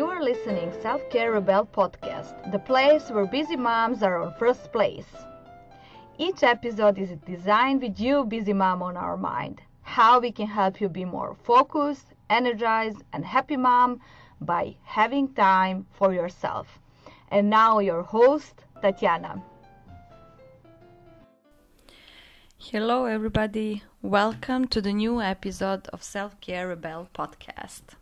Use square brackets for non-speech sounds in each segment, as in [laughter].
You are listening Self Care Rebel podcast, the place where busy moms are on first place. Each episode is designed with you, busy mom, on our mind. How we can help you be more focused, energized, and happy mom by having time for yourself. And now your host, Tatiana. Hello, everybody. Welcome to the new episode of Self Care Rebel podcast.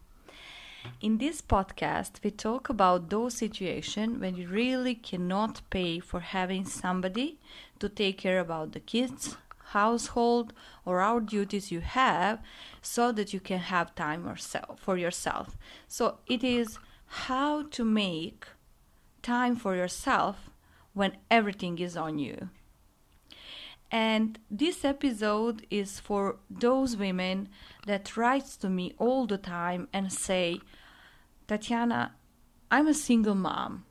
In this podcast, we talk about those situations when you really cannot pay for having somebody to take care about the kids, household, or our duties you have so that you can have time for yourself. So it is how to make time for yourself when everything is on you. And this episode is for those women that writes to me all the time and say, Tatiana, I'm a single mom.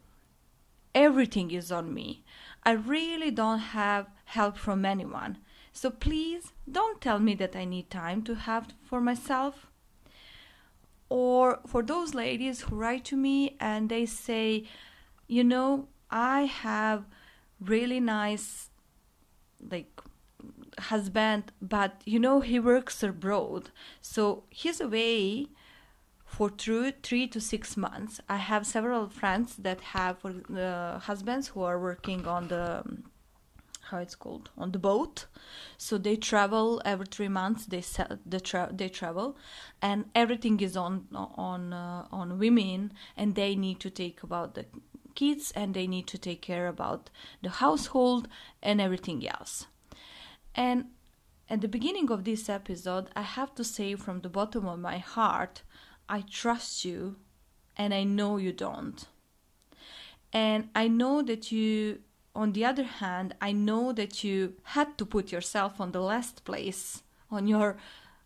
Everything is on me. I really don't have help from anyone. So please don't tell me that I need time to have for myself. Or for those ladies who write to me and they say, you know, I have really nice like husband but you know he works abroad. So he's away for through three to six months. I have several friends that have uh, husbands who are working on the how it's called on the boat. So they travel every three months they they, tra- they travel and everything is on on uh, on women and they need to take about the kids and they need to take care about the household and everything else and at the beginning of this episode, I have to say from the bottom of my heart, I trust you and I know you don't. And I know that you, on the other hand, I know that you had to put yourself on the last place on your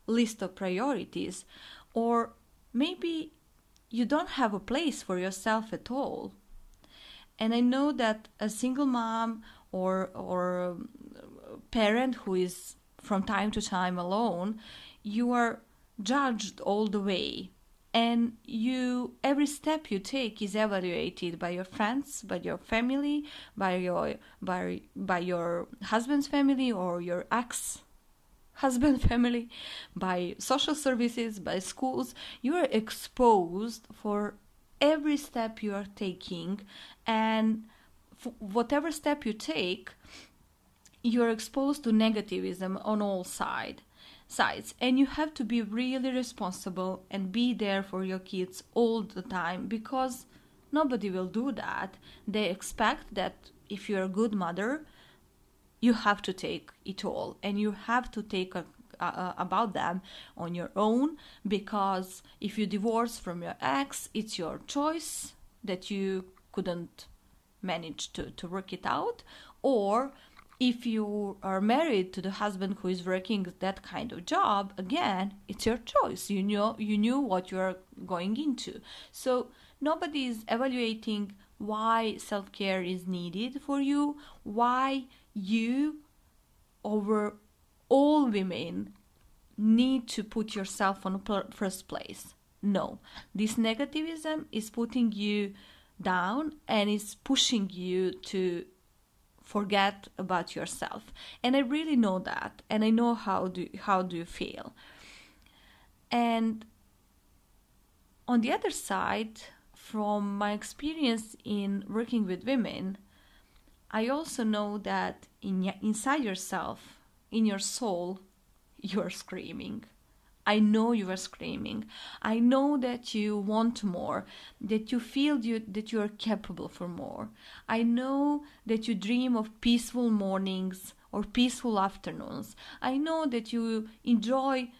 list of priorities. Or maybe you don't have a place for yourself at all. And I know that a single mom or, or parent who is from time to time alone, you are judged all the way. And you every step you take is evaluated by your friends by your family by your by by your husband's family or your ex husband [laughs] family by social services by schools. You are exposed for every step you are taking. And whatever step you take you're exposed to negativism on all side, sides and you have to be really responsible and be there for your kids all the time because nobody will do that. They expect that if you're a good mother you have to take it all and you have to take a, uh, about them on your own because if you divorce from your ex it's your choice that you couldn't manage to, to work it out or if you are married to the husband who is working that kind of job again it's your choice. You know you knew what you are going into. So nobody is evaluating why self-care is needed for you why you over all women need to put yourself on first place. No. This negativism is putting you down and is pushing you to forget about yourself. And i really know that and i know how do how do you feel. And on the other side from my experience in working with women i also know that in inside yourself in your soul [laughs] you're screaming I know you are screaming. I know that you want more, that you feel you, that you are capable for more. I know that you dream of peaceful mornings or peaceful afternoons. I know that you enjoy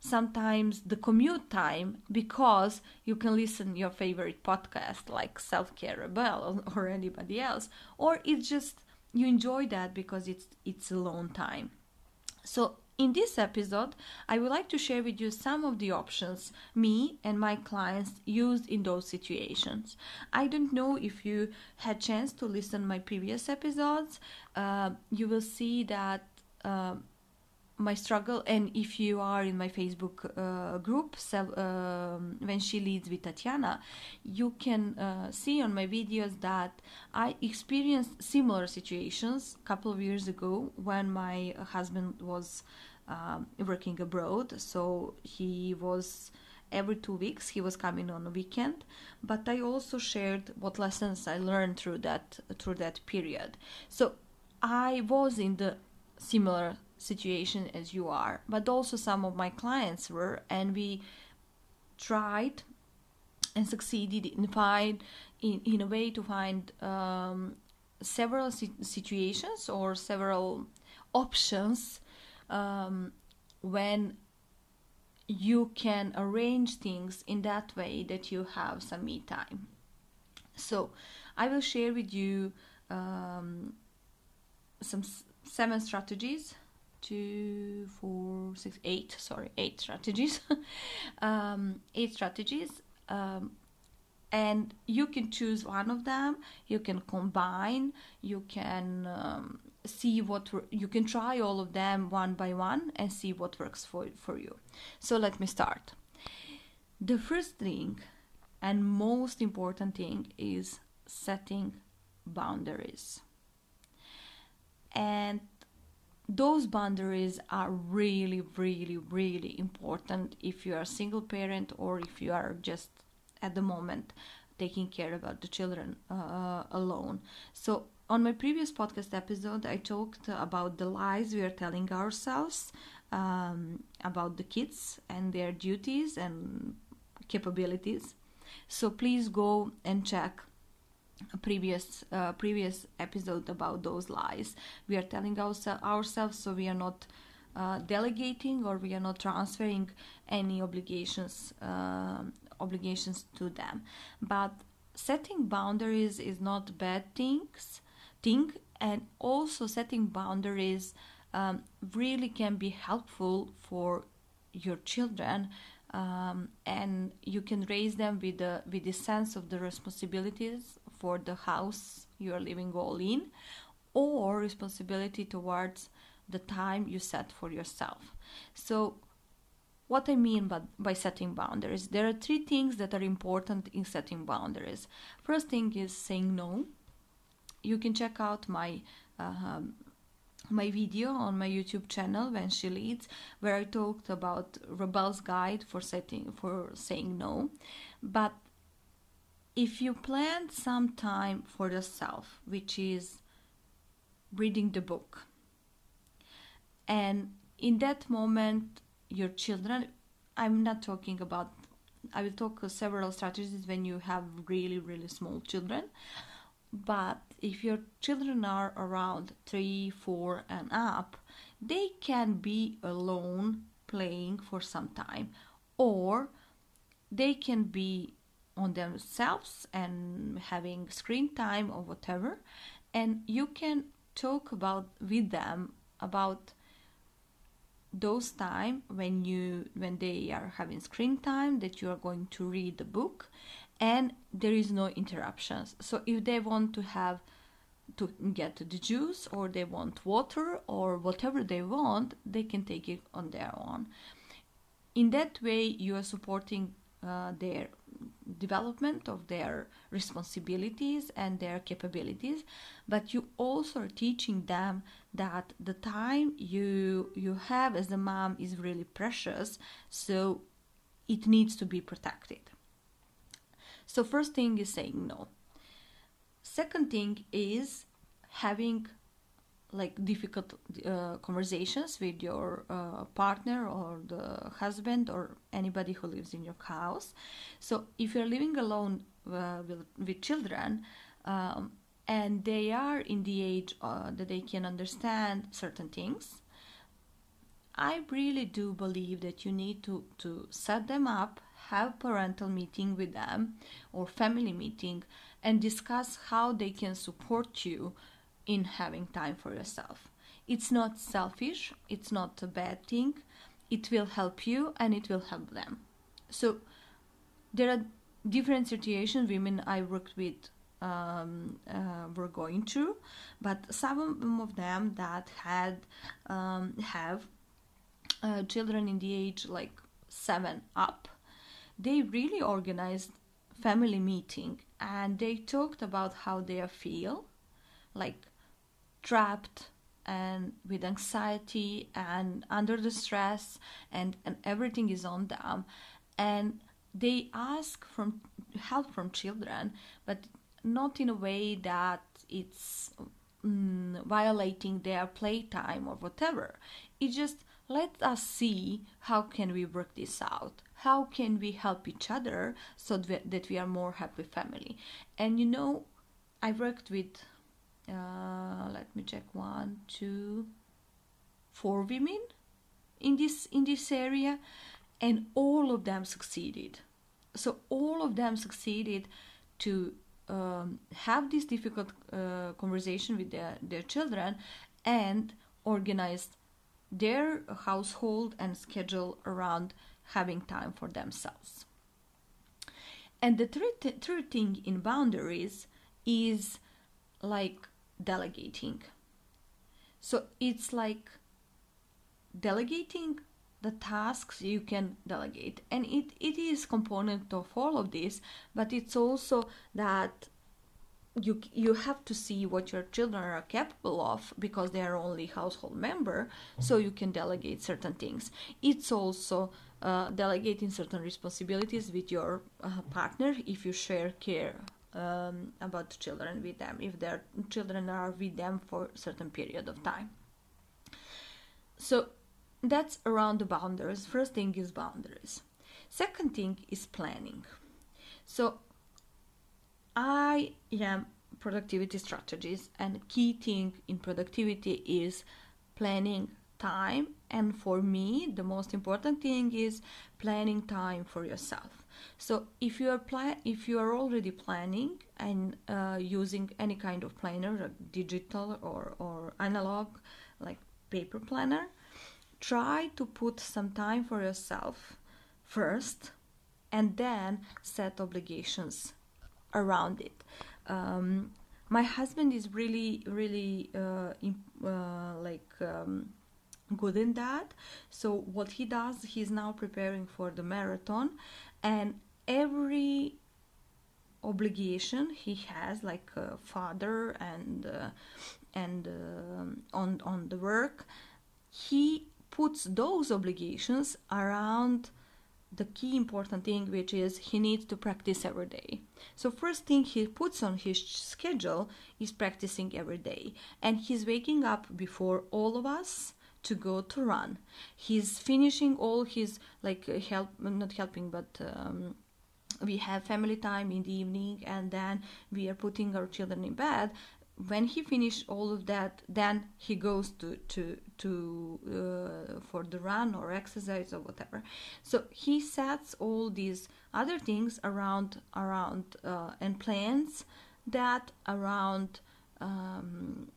sometimes the commute time because you can listen your favorite podcast like Self Care Rebel or anybody else, or it's just you enjoy that because it's it's alone time. So in this episode, I would like to share with you some of the options me and my clients used in those situations. I don't know if you had chance to listen my previous episodes. Uh, you will see that uh, my struggle and if you are in my facebook uh, group so, um, when she leads with tatiana you can uh, see on my videos that i experienced similar situations a couple of years ago when my husband was um, working abroad. So he was every two weeks he was coming on a weekend. But i also shared what lessons i learned through that through that period. So i was in the similar situation as you are. But also some of my clients were and we tried and succeeded in find in, in a way to find um, several si- situations or several options um, when you can arrange things in that way that you have some me time. So i will share with you um, some seven strategies two, four, six, eight. Sorry, eight strategies. [laughs] um, eight strategies, um, and you can choose one of them. You can combine. You can um, see what you can try all of them one by one and see what works for for you. So let me start. The first thing and most important thing is setting boundaries. And those boundaries are really really really important if you are a single parent or if you are just at the moment taking care about the children uh, alone. So on my previous podcast episode i talked about the lies we are telling ourselves um, about the kids and their duties and capabilities. So please go and check previous uh, previous episode about those lies. We are telling our, ourselves so we are not uh, delegating or we are not transferring any obligations uh, obligations to them. But setting boundaries is not bad things thing and also setting boundaries um, really can be helpful for your children um, and you can raise them with the with the sense of the responsibilities for the house you are living all in or responsibility towards the time you set for yourself. So what i mean by, by setting boundaries there are three things that are important in setting boundaries. First thing is saying no. You can check out my um, my video on my YouTube channel when she leads where I talked about Rebel's guide for setting for saying no. But if you plan some time for yourself which is reading the book and in that moment your children I'm not talking about I will talk several strategies when you have really really small children but if your children are around three, four, and up, they can be alone playing for some time, or they can be on themselves and having screen time or whatever, and you can talk about with them about those time when you when they are having screen time that you are going to read the book and there is no interruptions. So if they want to have to get the juice or they want water or whatever they want they can take it on their own. In that way you are supporting uh, their development of their responsibilities and their capabilities but you also are teaching them that the time you you have as a mom is really precious so it needs to be protected so, first thing is saying no. Second thing is having like difficult uh, conversations with your uh, partner or the husband or anybody who lives in your house. So, if you're living alone uh, with, with children, um, and they are in the age uh, that they can understand certain things, I really do believe that you need to, to set them up have parental meeting with them or family meeting and discuss how they can support you in having time for yourself. It's not selfish, it's not a bad thing. It will help you and it will help them. So there are different situations women I worked with um, uh, were going through, but some of them that had um, have uh, children in the age like seven up, they really organized family meeting and they talked about how they feel, like trapped and with anxiety and under the stress and, and everything is on them. And they ask from help from children but not in a way that it's mm, violating their playtime or whatever. It just let us see how can we work this out. How can we help each other so that we are more happy family. And you know i worked with uh, let me check. One two four women in this in this area. And all of them succeeded. So all of them succeeded to um, have this difficult uh, conversation with their, their children and organized their household and schedule around having time for themselves. And the third, third thing in boundaries is like delegating. So it's like delegating the tasks you can delegate and it, it is component of all of this but it's also that you you have to see what your children are capable of because they are only household member so you can delegate certain things it's also uh, delegating certain responsibilities with your uh, partner if you share care um, about children with them if their children are with them for a certain period of time. So that's around the boundaries. First thing is boundaries. Second thing is planning. So i am productivity strategies and key thing in productivity is planning time. And for me the most important thing is planning time for yourself so if you are plan if you are already planning and uh, using any kind of planner digital or, or analog like paper planner try to put some time for yourself first and then set obligations around it. Um, my husband is really really uh, uh, like um, good in that. So what he does he's now preparing for the marathon and every obligation he has like a father and uh, and uh, on on the work he puts those obligations around the key important thing which is he needs to practice every day. So first thing he puts on his schedule is practicing every day. And he's waking up before all of us to go to run. He's finishing all his like help not helping but um, we have family time in the evening and then we are putting our children in bed. When he finishes all of that then he goes to to to uh, for the run or exercise or whatever. So he sets all these other things around around uh, and plans that around um,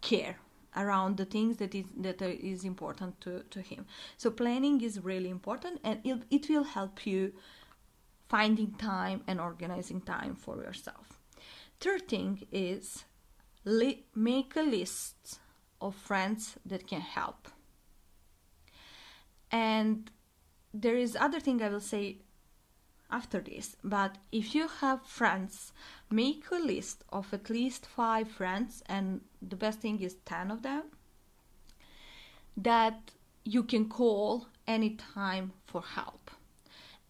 care around the things that is that is important to, to him so planning is really important and it, it will help you finding time and organizing time for yourself Third thing is li- make a list of friends that can help. And there is other thing I will say after this, but if you have friends, make a list of at least five friends, and the best thing is 10 of them, that you can call anytime for help.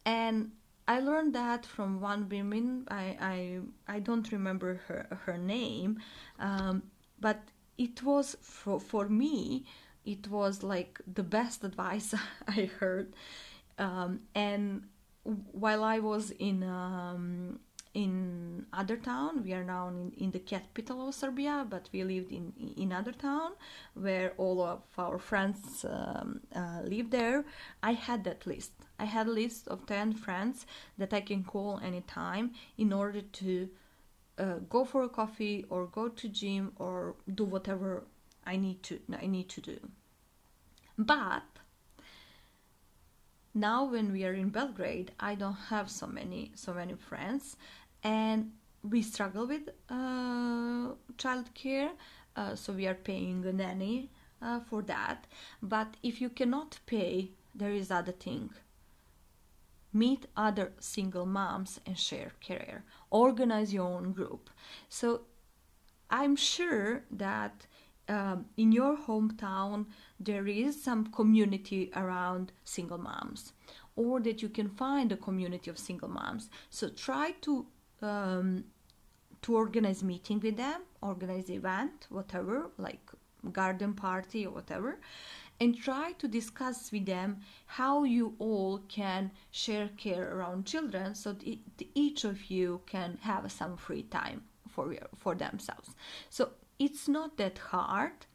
And I learned that from one woman. I I, I don't remember her her name, um, but it was for for me. It was like the best [laughs] advice I heard, um, and while I was in um, in other town. We are now in, in the capital of serbia but we lived in in other town where all of our friends um, uh, live there. I had that list. I had a list of 10 friends that i can call anytime in order to uh, go for a coffee or go to gym or do whatever i need to i need to do. But now when we are in belgrade i don't have so many so many friends and we struggle with uh, childcare uh, so we are paying a nanny uh, for that. But if you cannot pay there is other thing. Meet other single moms and share care. Organize your own group. So i'm sure that um, in your hometown there is some community around single moms or that you can find a community of single moms. So try to um, to organize meeting with them organize event whatever like garden party or whatever and try to discuss with them how you all can share care around children so each of you can have some free time for for themselves. So it's not that hard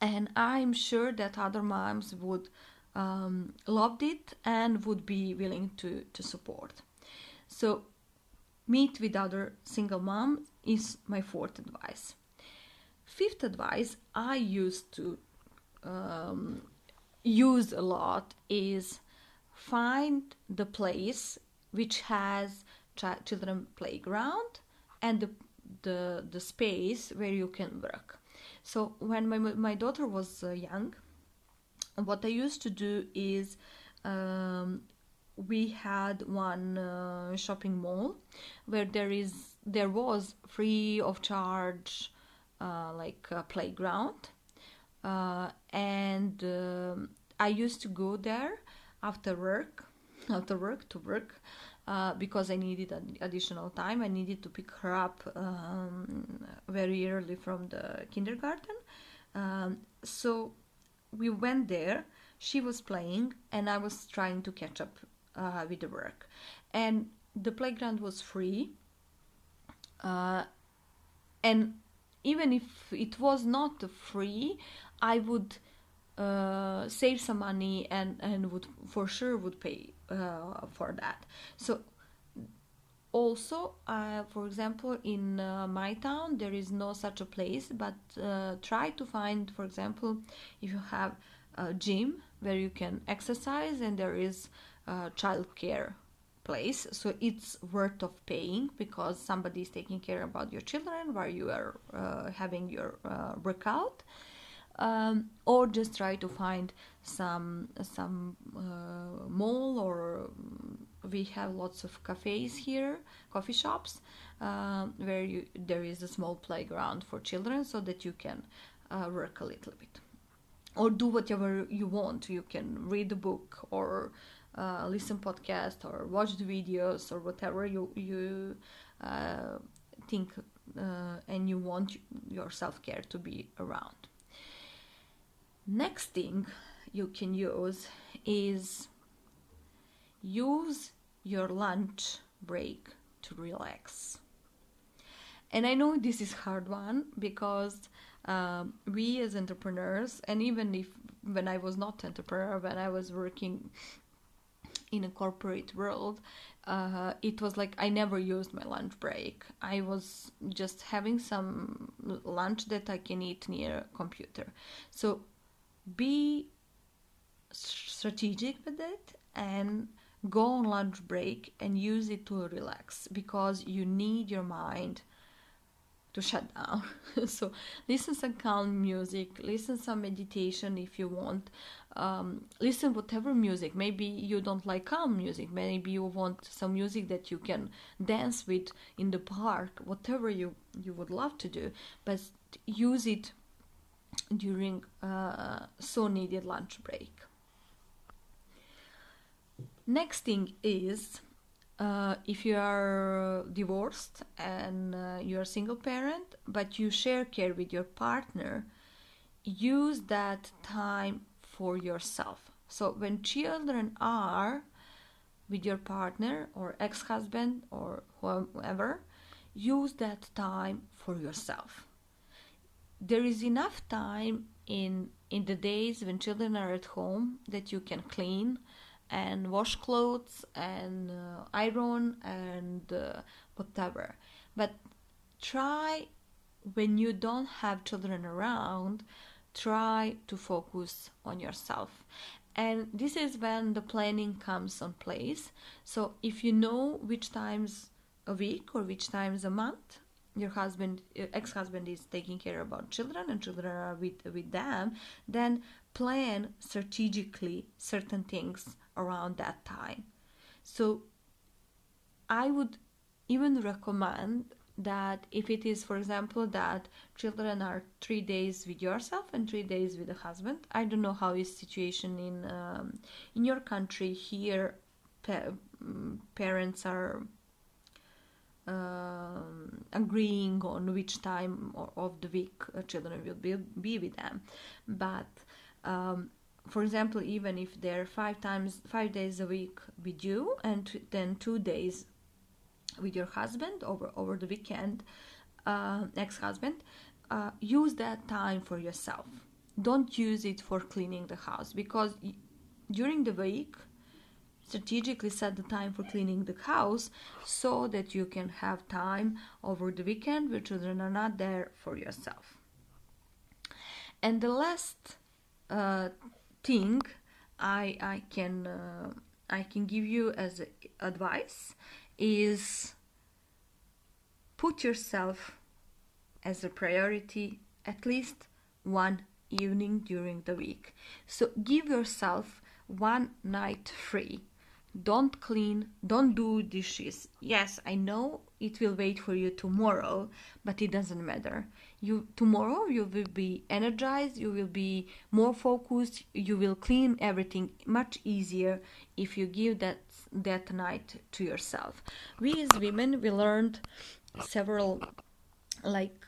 and i'm sure that other moms would um, loved it and would be willing to to support. So meet with other single moms is my fourth advice. Fifth advice i used to um, use a lot is find the place which has ch- children playground and the, the the space where you can work. So when my my daughter was uh, young what i used to do is um, we had one uh, shopping mall where there is there was free of charge uh, like a playground uh, and um, I used to go there after work, [laughs] after work to work. Uh, because I needed an additional time, I needed to pick her up um, very early from the kindergarten. Um, so we went there. She was playing, and I was trying to catch up uh, with the work. And the playground was free. Uh, and even if it was not free, I would uh, save some money and and would for sure would pay uh, for that. So also, uh, for example, in uh, my town there is no such a place, but uh, try to find, for example, if you have a gym where you can exercise and there is a childcare place. So it's worth of paying because somebody is taking care about your children while you are uh, having your uh, workout. Um, or just try to find some some uh, mall or we have lots of cafes here coffee shops uh, where you, there is a small playground for children so that you can uh, work a little bit. Or do whatever you want. You can read a book or uh, listen podcast or watch the videos or whatever you you uh, think uh, and you want your self-care to be around. Next thing you can use is use your lunch break to relax. And i know this is hard one because um, we as entrepreneurs and even if when i was not entrepreneur when i was working in a corporate world uh, it was like i never used my lunch break. I was just having some lunch that i can eat near computer. So be strategic with it and go on lunch break and use it to relax because you need your mind to shut down. [laughs] So listen some calm music listen some meditation if you want um, listen whatever music maybe you don't like calm music maybe you want some music that you can dance with in the park whatever you you would love to do but use it during uh, so needed lunch break. Next thing is uh, if you are divorced and uh, you're single parent but you share care with your partner, use that time for yourself. So when children are with your partner or ex husband or whoever, use that time for yourself there is enough time in in the days when children are at home that you can clean and wash clothes and uh, iron and uh, whatever but try when you don't have children around try to focus on yourself. And this is when the planning comes on place. So if you know which times a week or which times a month your husband ex-husband is taking care about children and children are with with them then plan strategically certain things around that time. So i would even recommend that if it is for example that children are three days with yourself and three days with the husband i don't know how is situation in um, in your country. Here pa- mm, parents are um, agreeing on which time of the week uh, children will be, be with them. But um, for example even if they're five times five days a week with you and then two days with your husband over over the weekend uh, ex-husband uh, use that time for yourself. Don't use it for cleaning the house because during the week strategically set the time for cleaning the house so that you can have time over the weekend where children are not there for yourself. And the last uh, thing I, I can uh, I can give you as advice is put yourself as a priority at least one evening during the week. So give yourself one night free. Don't clean, don't do dishes. Yes, I know it will wait for you tomorrow, but it doesn't matter. You tomorrow you will be energized, you will be more focused, you will clean everything much easier if you give that that night to yourself. We as women we learned several like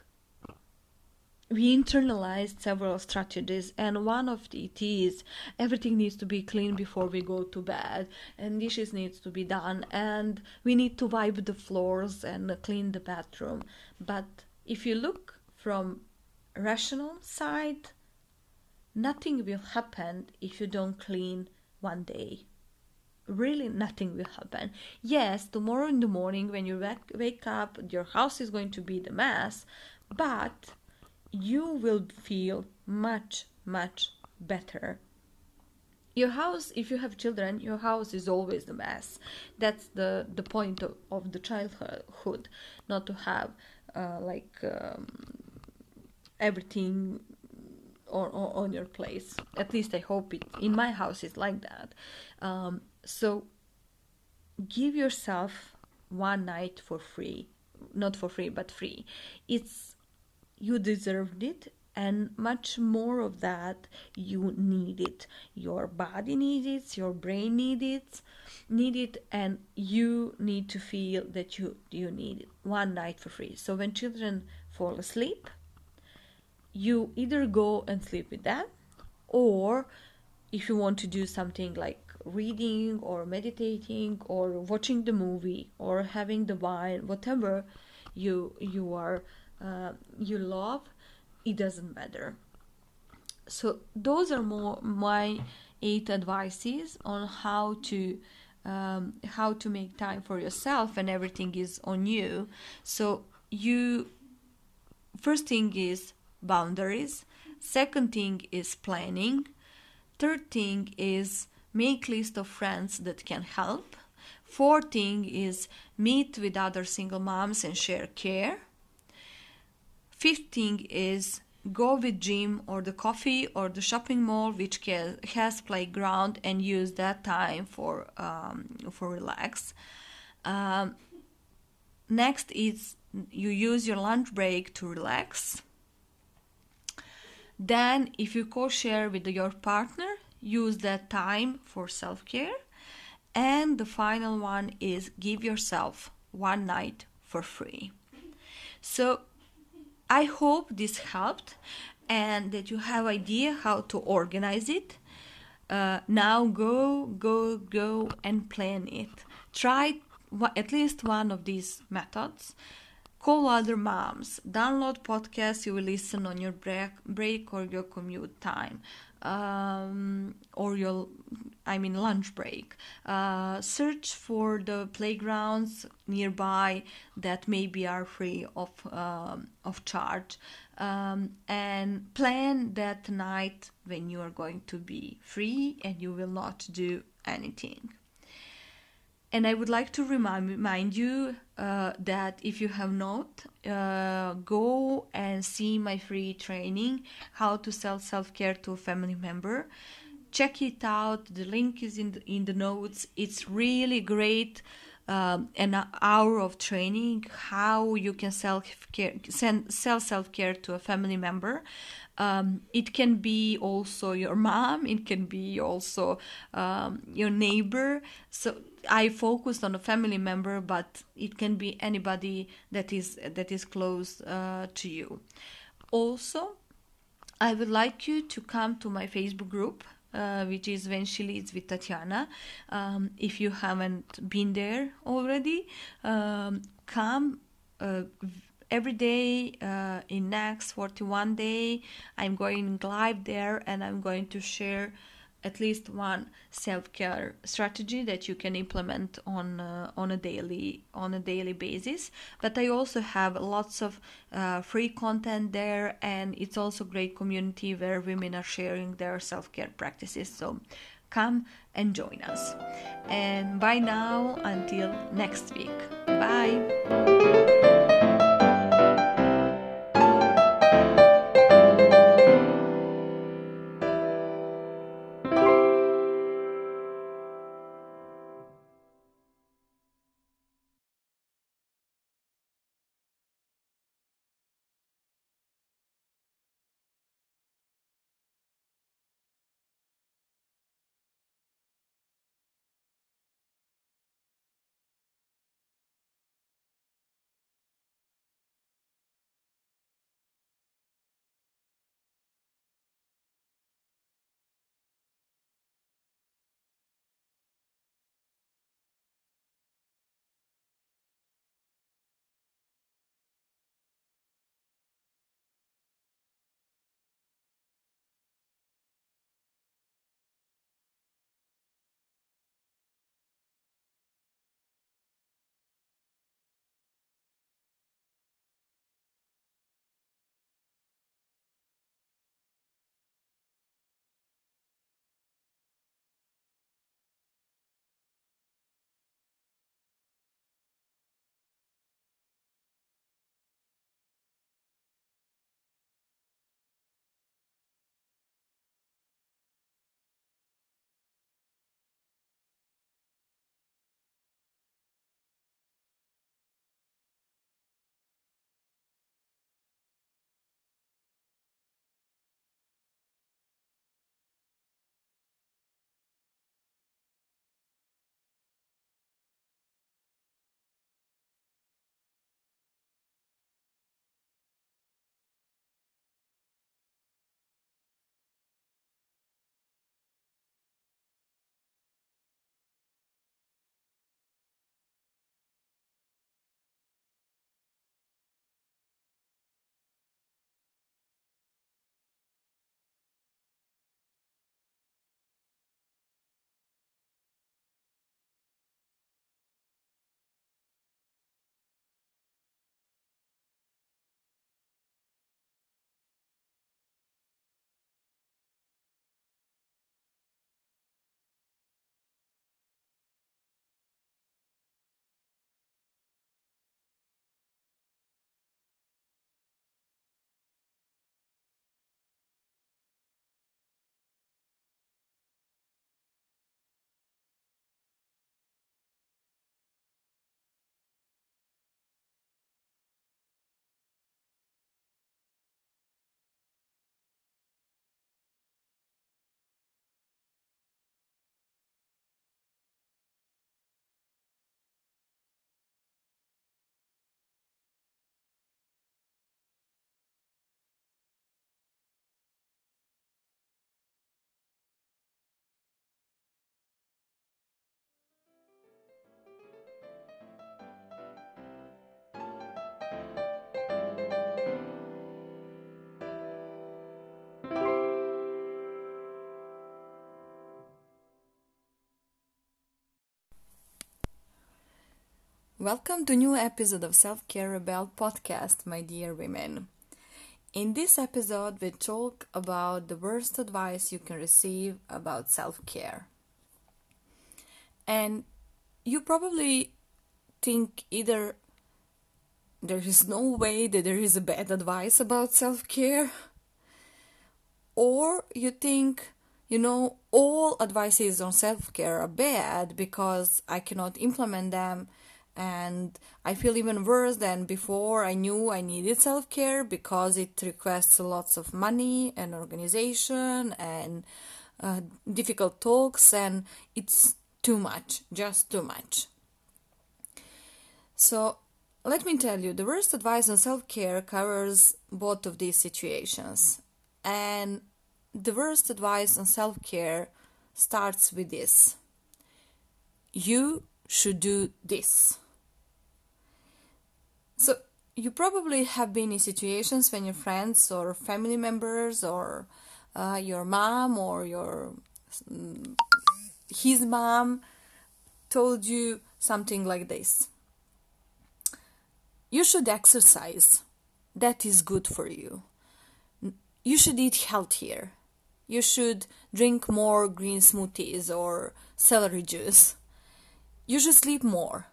we internalized several strategies and one of it is everything needs to be clean before we go to bed and dishes needs to be done and we need to wipe the floors and clean the bathroom but if you look from rational side nothing will happen if you don't clean one day really nothing will happen. Yes tomorrow in the morning when you wake, up your house is going to be the mess but you will feel much much better. Your house if you have children your house is always a mess. That's the the point of, of the childhood not to have uh, like um, everything on, on your place. At least i hope it in my house is like that. Um, so give yourself one night for free not for free but free. It's you deserved it and much more of that you need it. Your body needs it your brain needs it need it and you need to feel that you you need it. One night for free. So when children fall asleep you either go and sleep with them or if you want to do something like reading or meditating or watching the movie or having the wine whatever you you are uh, you love it doesn't matter. So those are more my eight advices on how to um, how to make time for yourself and everything is on you. So you first thing is boundaries. Second thing is planning. Third thing is make list of friends that can help. Fourth thing is meet with other single moms and share care. Fifth thing is go with gym or the coffee or the shopping mall which has playground and use that time for um, for relax. Um, next is you use your lunch break to relax. Then if you co-share with your partner, use that time for self care. And the final one is give yourself one night for free. So I hope this helped and that you have idea how to organize it. Uh, now go, go, go and plan it. Try at least one of these methods. Call other moms. Download podcasts you will listen on your break, break or your commute time um, or your I mean lunch break. Uh, search for the playgrounds nearby that maybe are free of um, of charge, um, and plan that night when you are going to be free and you will not do anything. And I would like to remind, you uh, that if you have not, uh, go and see my free training, How to Sell Self Care to a Family Member. Check it out. The link is in the, in the notes. It's really great. Um, an hour of training how you can self care sell self care to a family member um, it can be also your mom it can be also um, your neighbor so i focused on a family member but it can be anybody that is that is close uh, to you also i would like you to come to my facebook group uh, which is when she leads with Tatiana. Um, if you haven't been there already, um, come uh, every day uh, in next 41 day i'm going live there and i'm going to share at least one self-care strategy that you can implement on uh, on a daily on a daily basis. But i also have lots of uh, free content there and it's also great community where women are sharing their self-care practices. So come and join us. And bye now until next week. Bye Welcome to new episode of Self Care Rebel podcast, my dear women. In this episode, we talk about the worst advice you can receive about self care. And you probably think either there is no way that there is a bad advice about self care, or you think, you know, all advices on self care are bad because I cannot implement them and I feel even worse than before I knew I needed self care because it requests lots of money and organization and uh, difficult talks, and it's too much, just too much. So, let me tell you the worst advice on self care covers both of these situations. And the worst advice on self care starts with this you should do this. You probably have been in situations when your friends or family members or uh, your mom or your mm, his mom told you something like this. You should exercise. That is good for you. You should eat healthier. You should drink more green smoothies or celery juice. You should sleep more.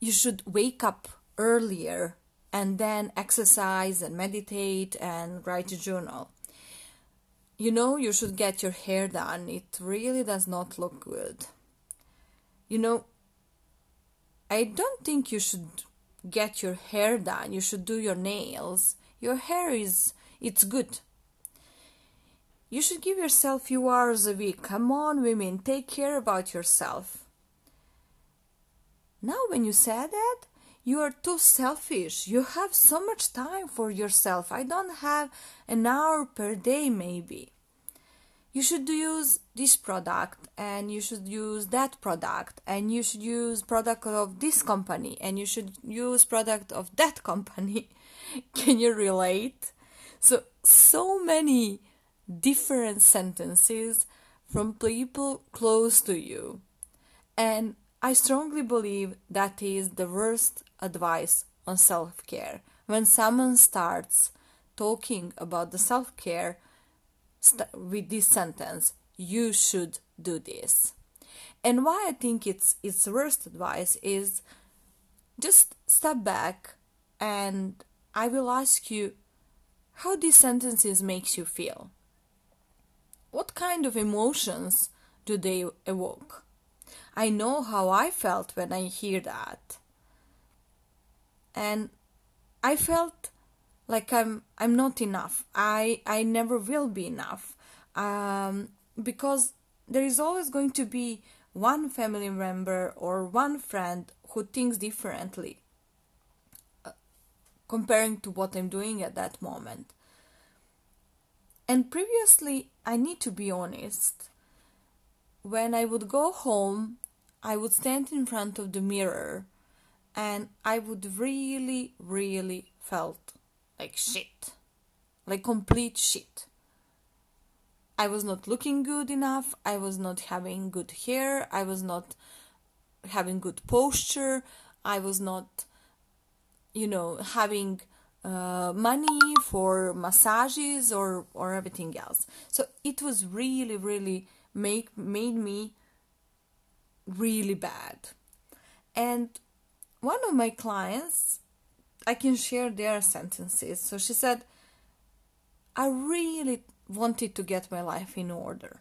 You should wake up earlier and then exercise and meditate and write a journal. You know, you should get your hair done. It really does not look good. You know, I don't think you should get your hair done. You should do your nails. Your hair is it's good. You should give yourself few hours a week. Come on, women, take care about yourself. Now, when you said that, you are too selfish. You have so much time for yourself. I don't have an hour per day, maybe. You should use this product and you should use that product and you should use product of this company and you should use product of that [laughs] company. Can you relate? So so many different sentences from people close to you. And I strongly believe that is the worst advice on self care. When someone starts talking about the self care st- with this sentence, you should do this. And why I think it's it's worst advice is just step back and I will ask you how these sentences makes you feel. What kind of emotions do they evoke? I know how I felt when I hear that. And I felt like I'm I'm not enough. I I never will be enough. Um, because there is always going to be one family member or one friend who thinks differently uh, comparing to what I'm doing at that moment. And previously, I need to be honest. When I would go home I would stand in front of the mirror and I would really, really felt like shit. Like complete shit. I was not looking good enough. I was not having good hair. I was not having good posture. I was not, you know, having uh, money for massages or or everything else. So it was really, really make made me really bad. And one of my clients, I can share their sentences. So she said, I really wanted to get my life in order.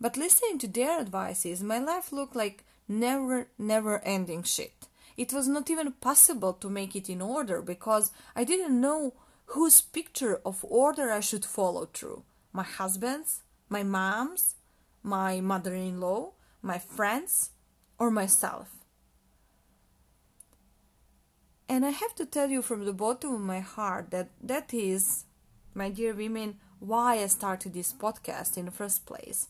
But listening to their advices, my life looked like never, never ending shit. It was not even possible to make it in order because I didn't know whose picture of order I should follow through. My husband's, my mom's, my mother in law, my friends, or myself. And I have to tell you from the bottom of my heart that that is, my dear women, why I started this podcast in the first place.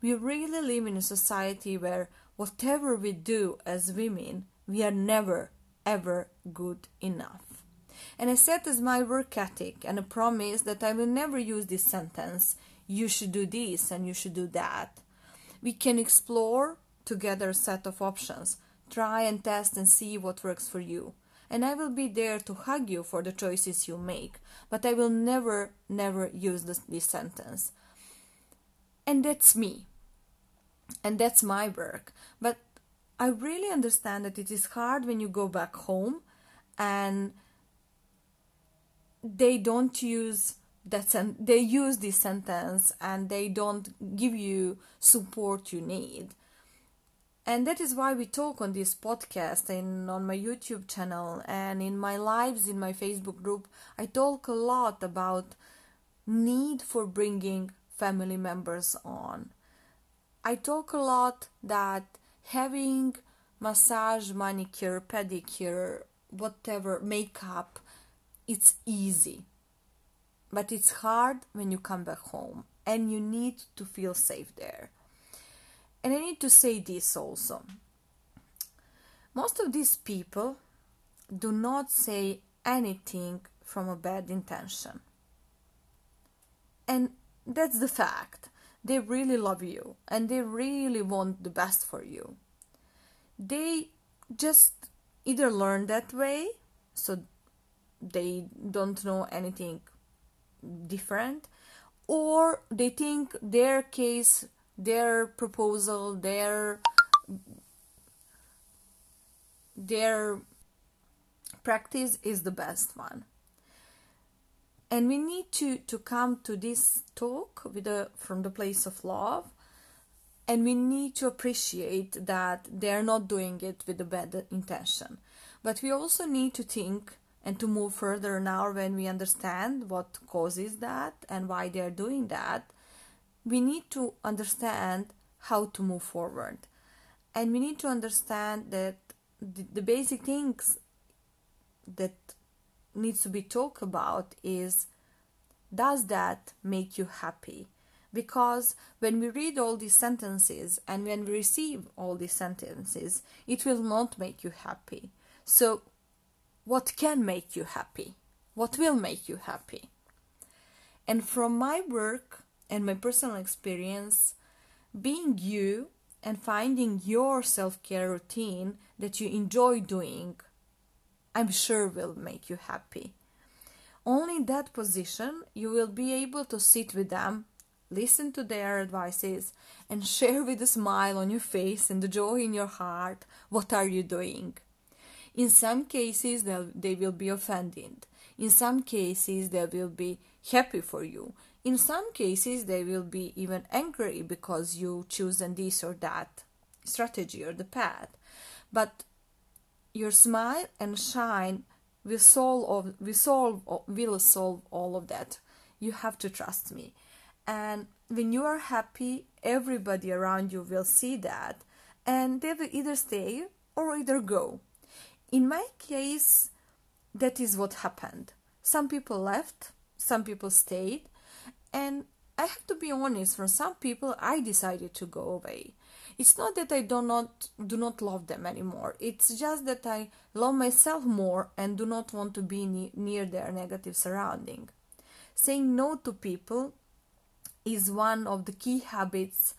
We really live in a society where whatever we do as women, we are never, ever good enough. And I set as my work ethic and a promise that I will never use this sentence you should do this and you should do that. We can explore together a set of options. Try and test and see what works for you. And I will be there to hug you for the choices you make, but I will never, never use this, this sentence. And that's me. And that's my work. But I really understand that it is hard when you go back home and they don't use that sen- they use this sentence and they don't give you support you need and that is why we talk on this podcast and on my youtube channel and in my lives in my facebook group. I talk a lot about need for bringing family members on. I talk a lot that having massage manicure pedicure whatever makeup it's easy. But it's hard when you come back home and you need to feel safe there. And I need to say this also. Most of these people do not say anything from a bad intention. And that's the fact. They really love you and they really want the best for you. They just either learn that way, so they don't know anything different or they think their case their proposal their their practice is the best one. And we need to to come to this talk with a from the place of love and we need to appreciate that they're not doing it with a bad intention. But we also need to think and to move further now when we understand what causes that and why they're doing that we need to understand how to move forward. And we need to understand that the, the basic things that needs to be talked about is does that make you happy? Because when we read all these sentences and when we receive all these sentences it will not make you happy. So what can make you happy, what will make you happy. And from my work and my personal experience, being you and finding your self care routine that you enjoy doing, I'm sure will make you happy. Only in that position you will be able to sit with them, listen to their advices, and share with a smile on your face and the joy in your heart what are you doing. In some cases, they will be offended. In some cases, they will be happy for you. In some cases, they will be even angry because you chosen this or that strategy or the path. But your smile and shine will solve, will solve, will solve all of that. You have to trust me. And when you are happy, everybody around you will see that and they will either stay or either go. In my case, that is what happened. Some people left, some people stayed, and I have to be honest, for some people I decided to go away. It's not that I do not do not love them anymore. It's just that I love myself more and do not want to be ne- near their negative surrounding. Saying no to people is one of the key habits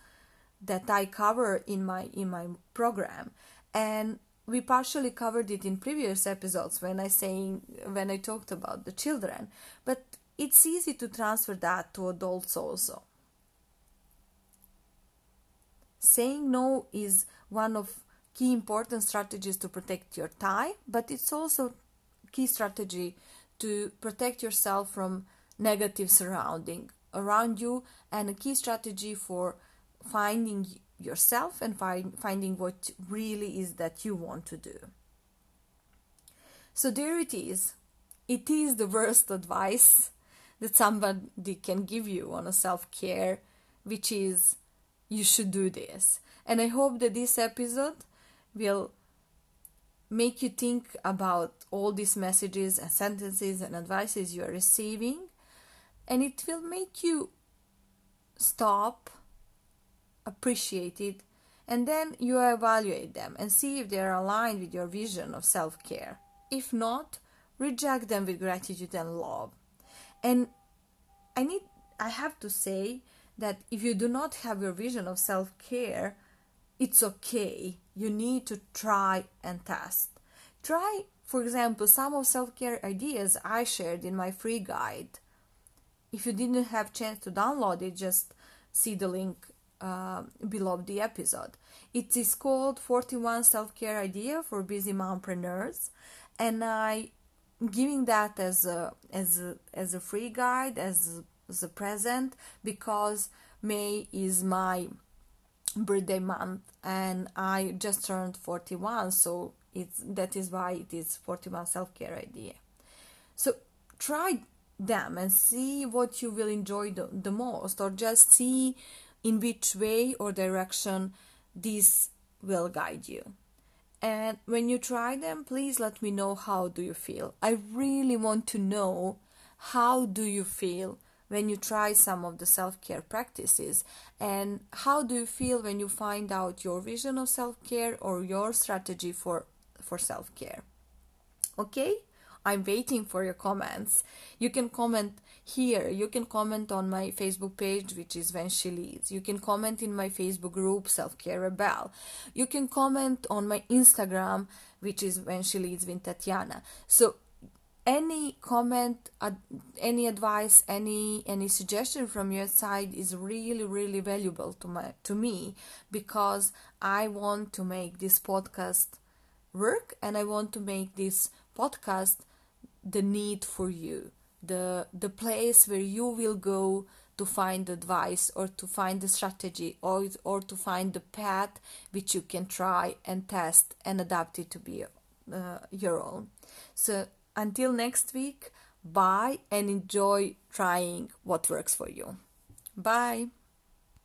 that I cover in my in my program and we partially covered it in previous episodes when I saying when I talked about the children, but it's easy to transfer that to adults also. Saying no is one of key important strategies to protect your tie, but it's also key strategy to protect yourself from negative surrounding around you and a key strategy for finding yourself and find, finding what really is that you want to do. So there it is. It is the worst [laughs] advice that somebody can give you on a self care, which is you should do this. And I hope that this episode will make you think about all these messages and sentences and advices you are receiving, and it will make you stop appreciate it, and then you evaluate them and see if they are aligned with your vision of self care. If not, reject them with gratitude and love. And I need I have to say that if you do not have your vision of self care, it's okay. You need to try and test. Try, for example, some of self care ideas I shared in my free guide. If you didn't have chance to download it, just see the link uh, below the episode. It is called 41 Self Care Idea for Busy Mompreneurs, and I giving that as a as a, as a free guide as as a present because May is my birthday month and I just turned 41 so it's that is why it is 41 self-care idea. So try them and see what you will enjoy the, the most or just see in which way or direction this will guide you and when you try them please let me know how do you feel. I really want to know how do you feel when you try some of the self-care practices. And how do you feel when you find out your vision of self-care or your strategy for for self-care? Okay? I'm waiting for your comments. You can comment here. You can comment on my Facebook page, which is When She Leads. You can comment in my Facebook group, Self Care Rebel. You can comment on my Instagram, which is When She Leads with Tatiana. So any comment ad, any advice any any suggestion from your side is really really valuable to my to me because i want to make this podcast work and i want to make this podcast the need for you the the place where you will go to find advice or to find the strategy or or to find the path which you can try and test and adapt it to be uh, your own. So until next week bye and enjoy trying what works for you. Bye